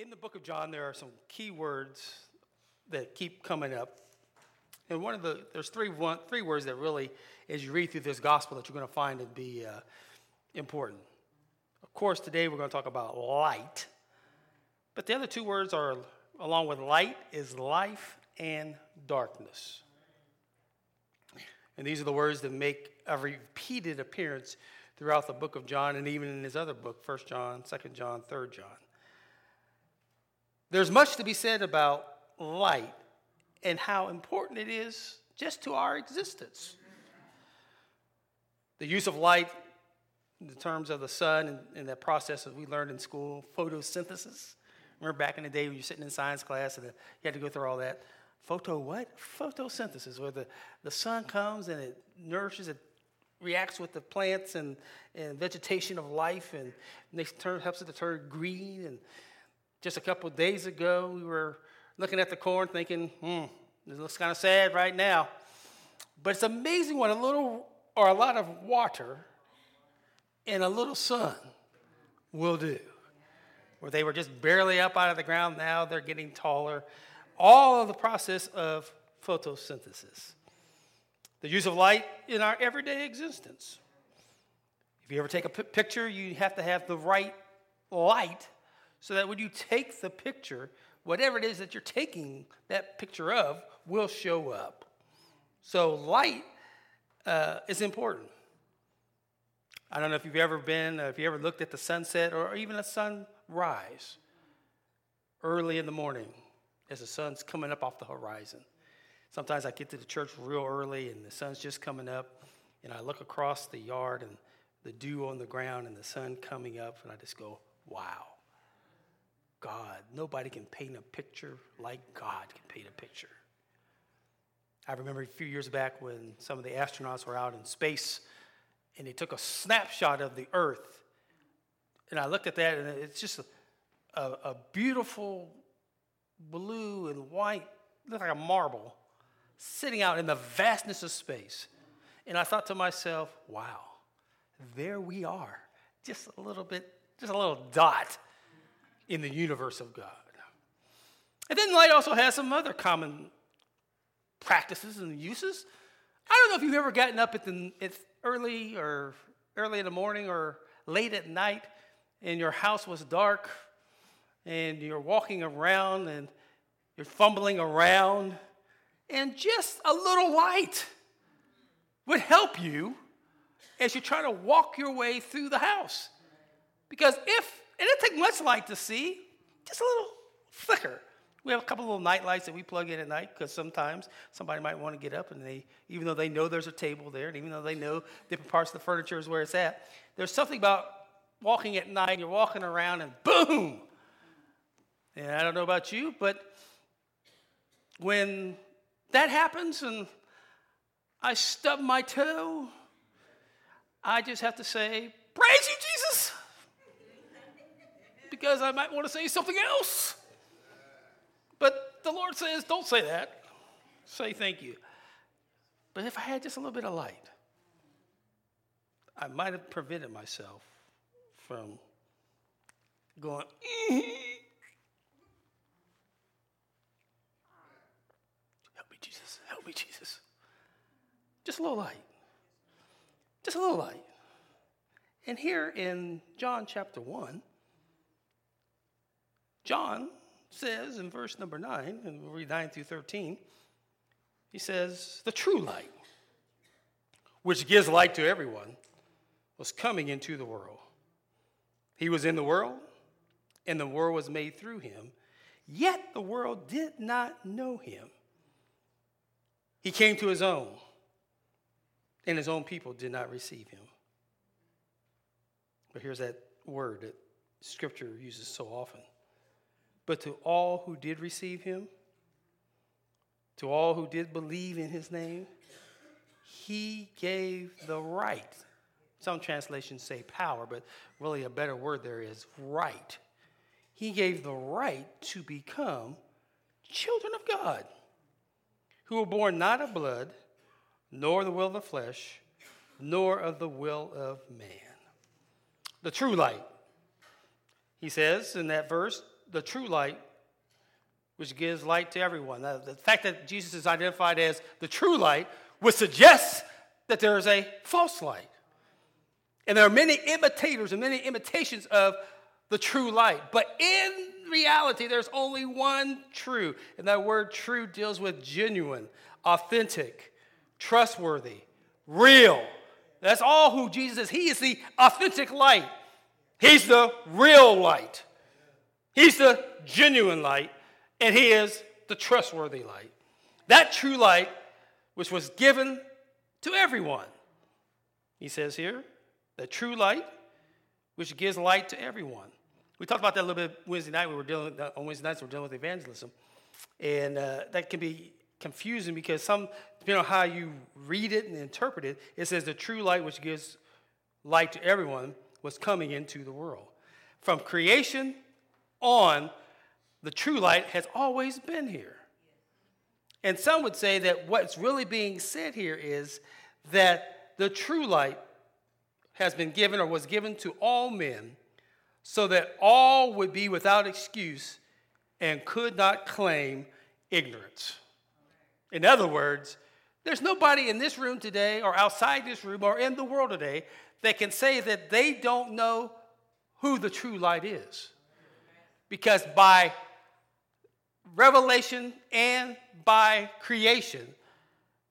in the book of John, there are some key words that keep coming up. And one of the, there's three, one, three words that really, as you read through this gospel, that you're going to find to be uh, important. Of course, today we're going to talk about light. But the other two words are, along with light, is life and darkness. And these are the words that make a repeated appearance throughout the book of John and even in his other book, 1 John, 2 John, 3 John. There's much to be said about light and how important it is just to our existence. The use of light in terms of the sun and, and that process that we learned in school, photosynthesis. Remember back in the day when you're sitting in science class and you had to go through all that? Photo what? Photosynthesis, where the, the sun comes and it nourishes, it reacts with the plants and, and vegetation of life and, they turn, helps it to turn green and just a couple days ago, we were looking at the corn thinking, hmm, this looks kind of sad right now. But it's amazing what a little or a lot of water and a little sun will do. Where they were just barely up out of the ground, now they're getting taller. All of the process of photosynthesis. The use of light in our everyday existence. If you ever take a p- picture, you have to have the right light so that when you take the picture, whatever it is that you're taking that picture of will show up. So, light uh, is important. I don't know if you've ever been, uh, if you ever looked at the sunset or even a sunrise early in the morning as the sun's coming up off the horizon. Sometimes I get to the church real early and the sun's just coming up, and I look across the yard and the dew on the ground and the sun coming up, and I just go, wow. God. Nobody can paint a picture like God can paint a picture. I remember a few years back when some of the astronauts were out in space and they took a snapshot of the Earth. And I looked at that and it's just a, a, beautiful blue and white, looked like a marble, sitting out in the vastness of space. And I thought to myself, wow, there we are, just a little bit, just a little dot in the universe of God. And then light also has some other common practices and uses. I don't know if you've ever gotten up at the it's early or early in the morning or late at night and your house was dark and you're walking around and you're fumbling around and just a little light would help you as you try to walk your way through the house. Because if it doesn't take much light to see, just a little flicker. We have a couple of little night lights that we plug in at night because sometimes somebody might want to get up and they, even though they know there's a table there, and even though they know different parts of the furniture is where it's at, there's something about walking at night, you're walking around and boom! And I don't know about you, but when that happens and I stub my toe, I just have to say, Praise you, Jesus! Because I might want to say something else. But the Lord says, don't say that. Say thank you. But if I had just a little bit of light, I might have prevented myself from going, help me, Jesus, help me, Jesus. Just a little light. Just a little light. And here in John chapter 1, John says in verse number 9, and we'll read 9 through 13, he says, The true light, which gives light to everyone, was coming into the world. He was in the world, and the world was made through him, yet the world did not know him. He came to his own, and his own people did not receive him. But here's that word that Scripture uses so often but to all who did receive him, to all who did believe in his name, he gave the right. Some translations say power, but really a better word there is right. He gave the right to become children of God, who were born not of blood, nor the will of the flesh, nor of the will of man. The true light, he says in that verse, the true light, which gives light to everyone. Now, the fact that Jesus is identified as the true light would suggest that there is a false light. And there are many imitators and many imitations of the true light. But in reality, there's only one true. And that word true deals with genuine, authentic, trustworthy, real. That's all who Jesus is. He is the authentic light, He's the real light, He's the genuine light, and He is the trustworthy light. That true light, which was given to everyone. He says here, the true light, which gives light to everyone. We talked about that a little bit Wednesday night. We were dealing with, on Wednesday nights. We're dealing with evangelism, and uh, that can be confusing because some, depending on how you read it and interpret it, it says the true light, which gives light to everyone, was coming into the world. From creation on, the true light has always been here. And some would say that what's really being said here is that the true light has been given or was given to all men so that all would be without excuse and could not claim ignorance. In other words, there's nobody in this room today or outside this room or in the world today that can say that they don't know who the true light is. Because by revelation and by creation,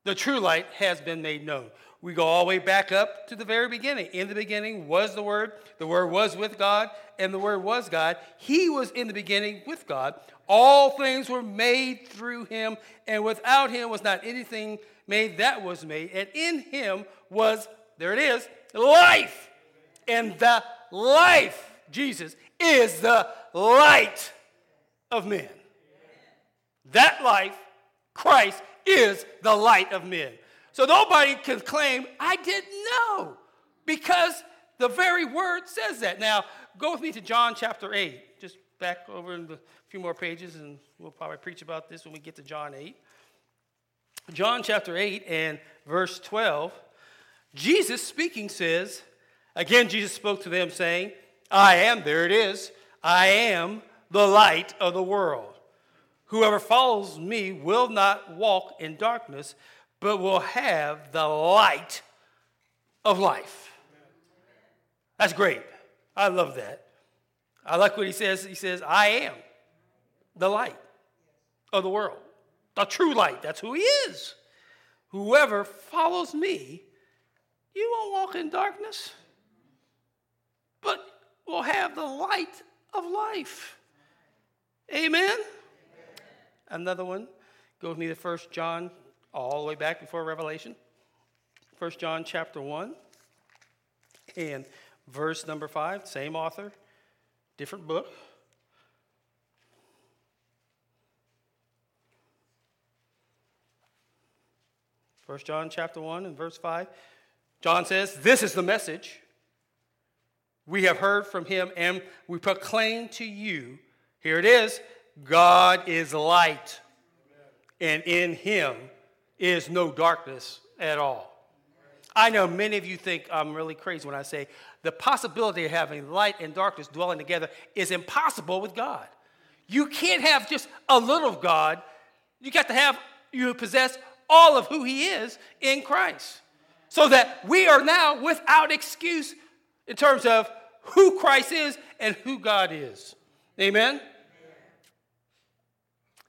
the true light has been made known. We go all the way back up to the very beginning. In the beginning was the Word, the Word was with God, and the Word was God. He was in the beginning with God. All things were made through Him, and without Him was not anything made that was made. And in Him was, there it is, life. And the life, Jesus, is the light of men. That life, Christ, is the light of men. So nobody can claim, I didn't know, because the very word says that. Now, go with me to John chapter 8. Just back over a few more pages, and we'll probably preach about this when we get to John 8. John chapter 8 and verse 12. Jesus speaking says, Again, Jesus spoke to them, saying, I am, there it is, I am the light of the world. Whoever follows me will not walk in darkness, but will have the light of life. That's great. I love that. I like what he says. He says, I am the light of the world, the true light. That's who he is. Whoever follows me, you won't walk in darkness, but will have the light of life. Amen. Another one. Go with me to 1 John all the way back before Revelation. 1 John chapter 1 and verse number 5, same author, different book. First John chapter 1 and verse 5. John says, This is the message we have heard from him, and we proclaim to you. Here it is God is light, and in him is no darkness at all. I know many of you think I'm really crazy when I say the possibility of having light and darkness dwelling together is impossible with God. You can't have just a little of God. You got to have, you possess all of who He is in Christ. So that we are now without excuse in terms of who Christ is and who God is. Amen?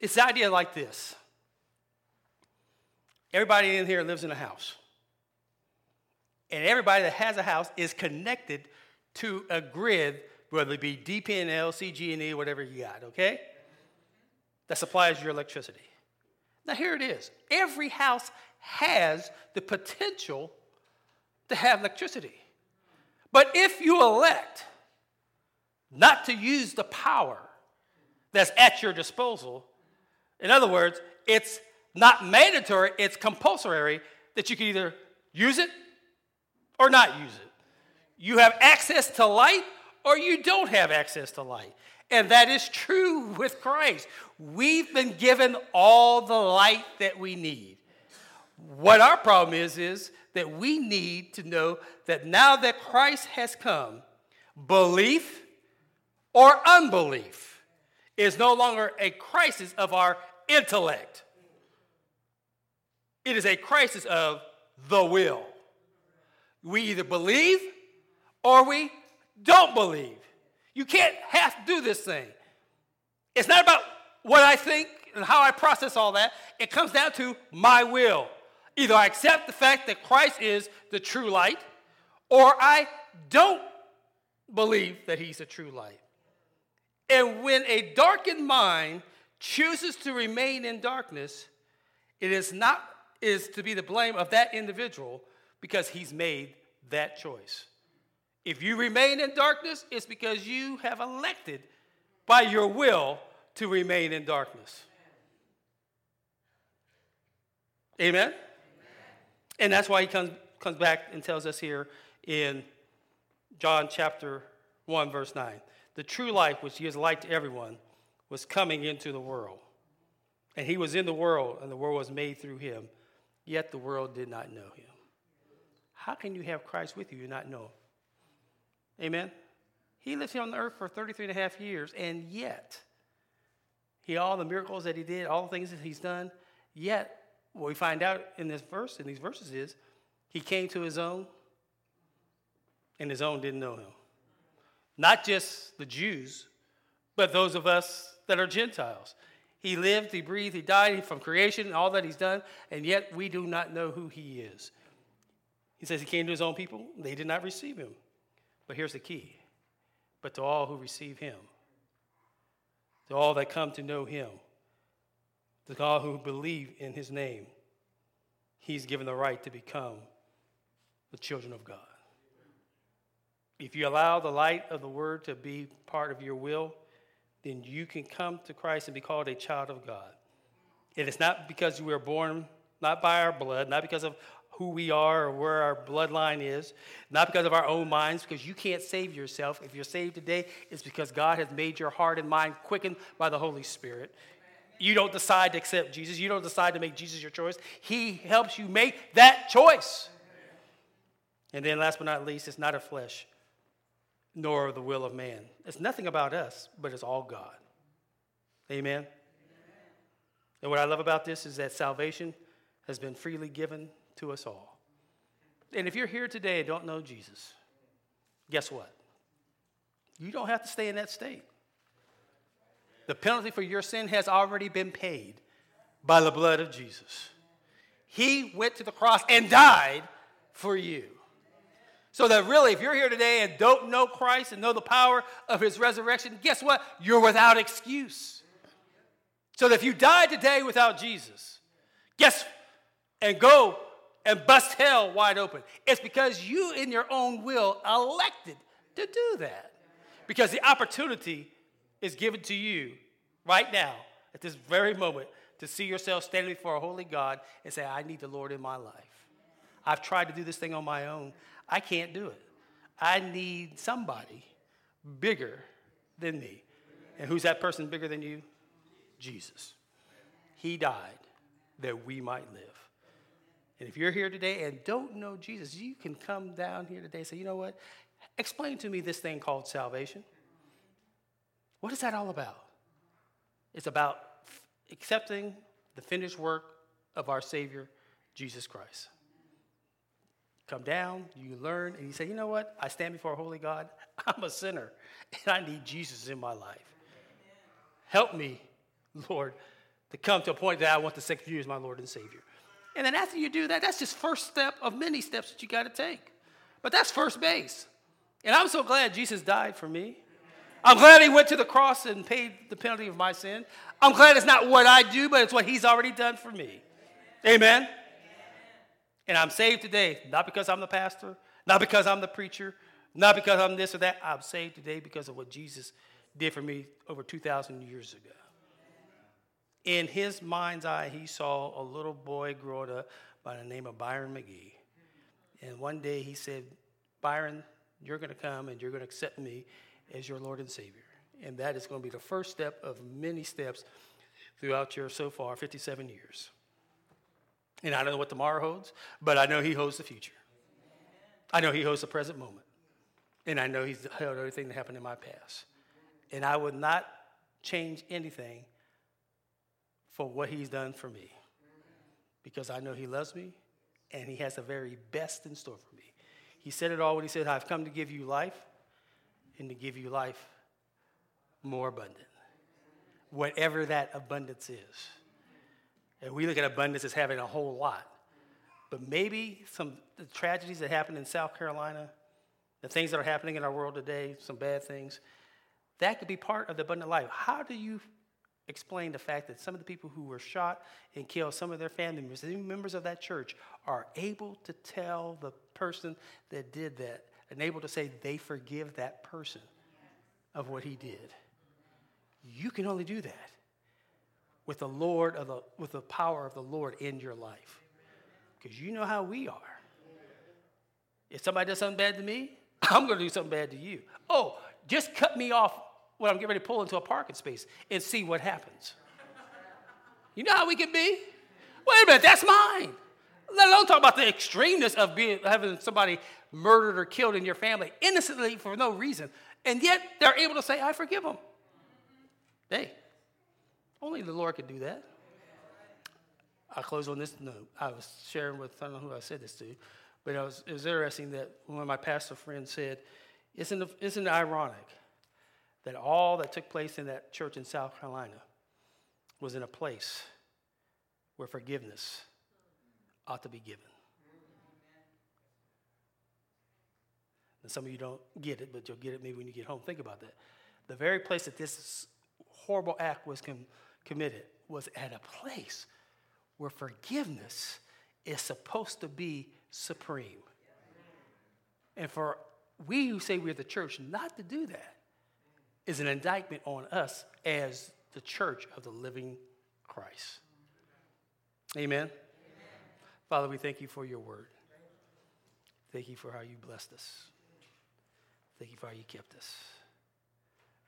It's the idea like this Everybody in here lives in a house. And everybody that has a house is connected to a grid, whether it be DP&L, CG&E, whatever you got, okay? That supplies your electricity. Now here it is. Every house has the potential to have electricity. But if you elect not to use the power that's at your disposal, in other words, it's not mandatory, it's compulsory that you can either use it or not use it. You have access to light or you don't have access to light. And that is true with Christ. We've been given all the light that we need. What our problem is, is that we need to know that now that Christ has come, belief or unbelief is no longer a crisis of our intellect, it is a crisis of the will. We either believe or we don't believe. You can't to do this thing. It's not about what I think and how I process all that. It comes down to my will. Either I accept the fact that Christ is the true light, or I don't believe that he's a true light. And when a darkened mind chooses to remain in darkness, it is not is to be the blame of that individual because he's made that choice. If you remain in darkness, it's because you have elected by your will to remain in darkness. Amen? And that's why he comes, comes back and tells us here in John chapter 1, verse 9. The true light, which gives light to everyone, was coming into the world. And he was in the world, and the world was made through him, yet the world did not know him. How can you have Christ with you and not know him? Amen? He lived here on the earth for 33 and a half years, and yet, he all the miracles that he did, all the things that he's done, yet what we find out in this verse, in these verses, is he came to his own, and his own didn't know him. Not just the Jews, but those of us that are Gentiles. He lived, he breathed, he died from creation, and all that he's done, and yet we do not know who he is. He says he came to his own people, they did not receive him. But here's the key but to all who receive him, to all that come to know him, to all who believe in his name, he's given the right to become the children of God. If you allow the light of the word to be part of your will, then you can come to Christ and be called a child of God. And it's not because we were born not by our blood, not because of who we are or where our bloodline is, not because of our own minds, because you can't save yourself. If you're saved today, it's because God has made your heart and mind quickened by the Holy Spirit. You don't decide to accept Jesus, you don't decide to make Jesus your choice. He helps you make that choice. And then, last but not least, it's not of flesh, nor the will of man. It's nothing about us, but it's all God. Amen. Amen. And what I love about this is that salvation has been freely given to us all. And if you're here today and don't know Jesus, guess what? You don't have to stay in that state. The penalty for your sin has already been paid by the blood of Jesus. He went to the cross and died for you. So that really, if you're here today and don't know Christ and know the power of his resurrection, guess what? You're without excuse. So that if you die today without Jesus, guess and go and bust hell wide open. It's because you, in your own will, elected to do that. Because the opportunity is given to you right now, at this very moment, to see yourself standing before a holy God and say, I need the Lord in my life. I've tried to do this thing on my own. I can't do it. I need somebody bigger than me. And who's that person bigger than you? Jesus. He died that we might live. And if you're here today and don't know Jesus, you can come down here today and say, you know what? Explain to me this thing called salvation. What is that all about? It's about accepting the finished work of our Savior, Jesus Christ. Come down, you learn, and you say, you know what? I stand before a holy God. I'm a sinner, and I need Jesus in my life. Help me, Lord, to come to a point that I want to accept you as my Lord and Savior. And then after you do that, that's just first step of many steps that you got to take. But that's first base. And I'm so glad Jesus died for me. I'm glad he went to the cross and paid the penalty of my sin. I'm glad it's not what I do, but it's what he's already done for me. Amen. And I'm saved today, not because I'm the pastor, not because I'm the preacher, not because I'm this or that. I'm saved today because of what Jesus did for me over 2,000 years ago in his mind's eye, he saw a little boy growing up by the name of Byron McGee. And one day he said, Byron, you're going to come and you're going to accept me as your Lord and Savior. And that is going to be the first step of many steps throughout your so far 57 years. And I don't know what tomorrow holds, but I know he holds the future. I know he holds the present moment. And I know he's held everything that happened in my past. And I would not change anything for what he's done for me because I know he loves me and he has the very best in store for me. He said it all when he said, I've come to give you life and to give you life more abundant. Whatever that abundance is. And we look at abundance as having a whole lot. But maybe some the tragedies that happened in South Carolina, the things that are happening in our world today, some bad things, that could be part of the abundant life. How do you explain the fact that some of the people who were shot and killed, some of their family members, members of that church, are able to tell the person that did that and able to say they forgive that person of what he did? You can only do that with the Lord of the, with the power of the Lord in your life. Because you know how we are. If somebody does something bad to me, I'm going to do something bad to you. Oh, just cut me off when I'm getting ready to pull into a parking space and see what happens. You know how we can be? Wait a minute, that's mine. Let alone talk about the extremeness of being having somebody murdered or killed in your family innocently for no reason. And yet they're able to say, I forgive them. Hey, only the Lord could do that. I close on this note. I was sharing with, I don't know who I said this to, but it was, it was interesting that one of my pastor friends said, isn't it, isn't it ironic that all that took place in that church in South Carolina was in a place where forgiveness ought to be given? And some of you don't get it, but you'll get it maybe when you get home. Think about that. The very place that this horrible act was com- committed was at a place where forgiveness is supposed to be supreme. And for we who say we're the church not to do that is an indictment on us as the church of the living Christ. Amen. Father, we thank you for your word. Thank you for how you blessed us. Thank you for how you kept us.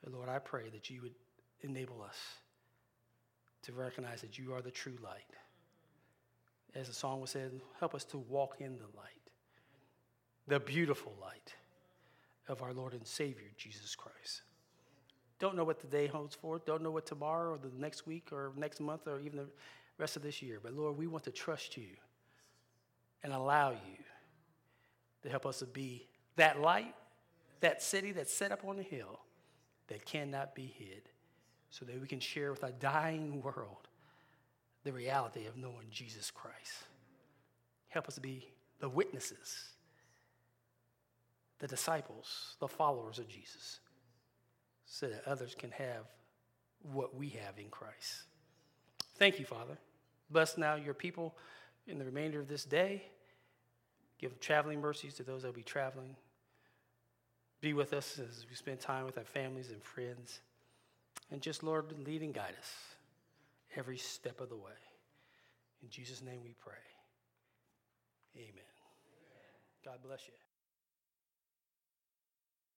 And Lord, I pray that you would enable us to recognize that you are the true light. As the song was said, help us to walk in the light, the beautiful light of our Lord and Savior, Jesus Christ. Don't know what the day holds for, don't know what tomorrow or the next week or next month or even the rest of this year. But Lord, we want to trust you and allow you to help us to be that light, that city that's set up on the hill that cannot be hid so that we can share with a dying world the reality of knowing Jesus Christ. Help us to be the witnesses, the disciples, the followers of Jesus, so that others can have what we have in Christ. Thank you, Father. Bless now your people in the remainder of this day. Give traveling mercies to those that will be traveling. Be with us as we spend time with our families and friends. And just, Lord, lead and guide us every step of the way. In Jesus' name we pray. Amen. God bless you.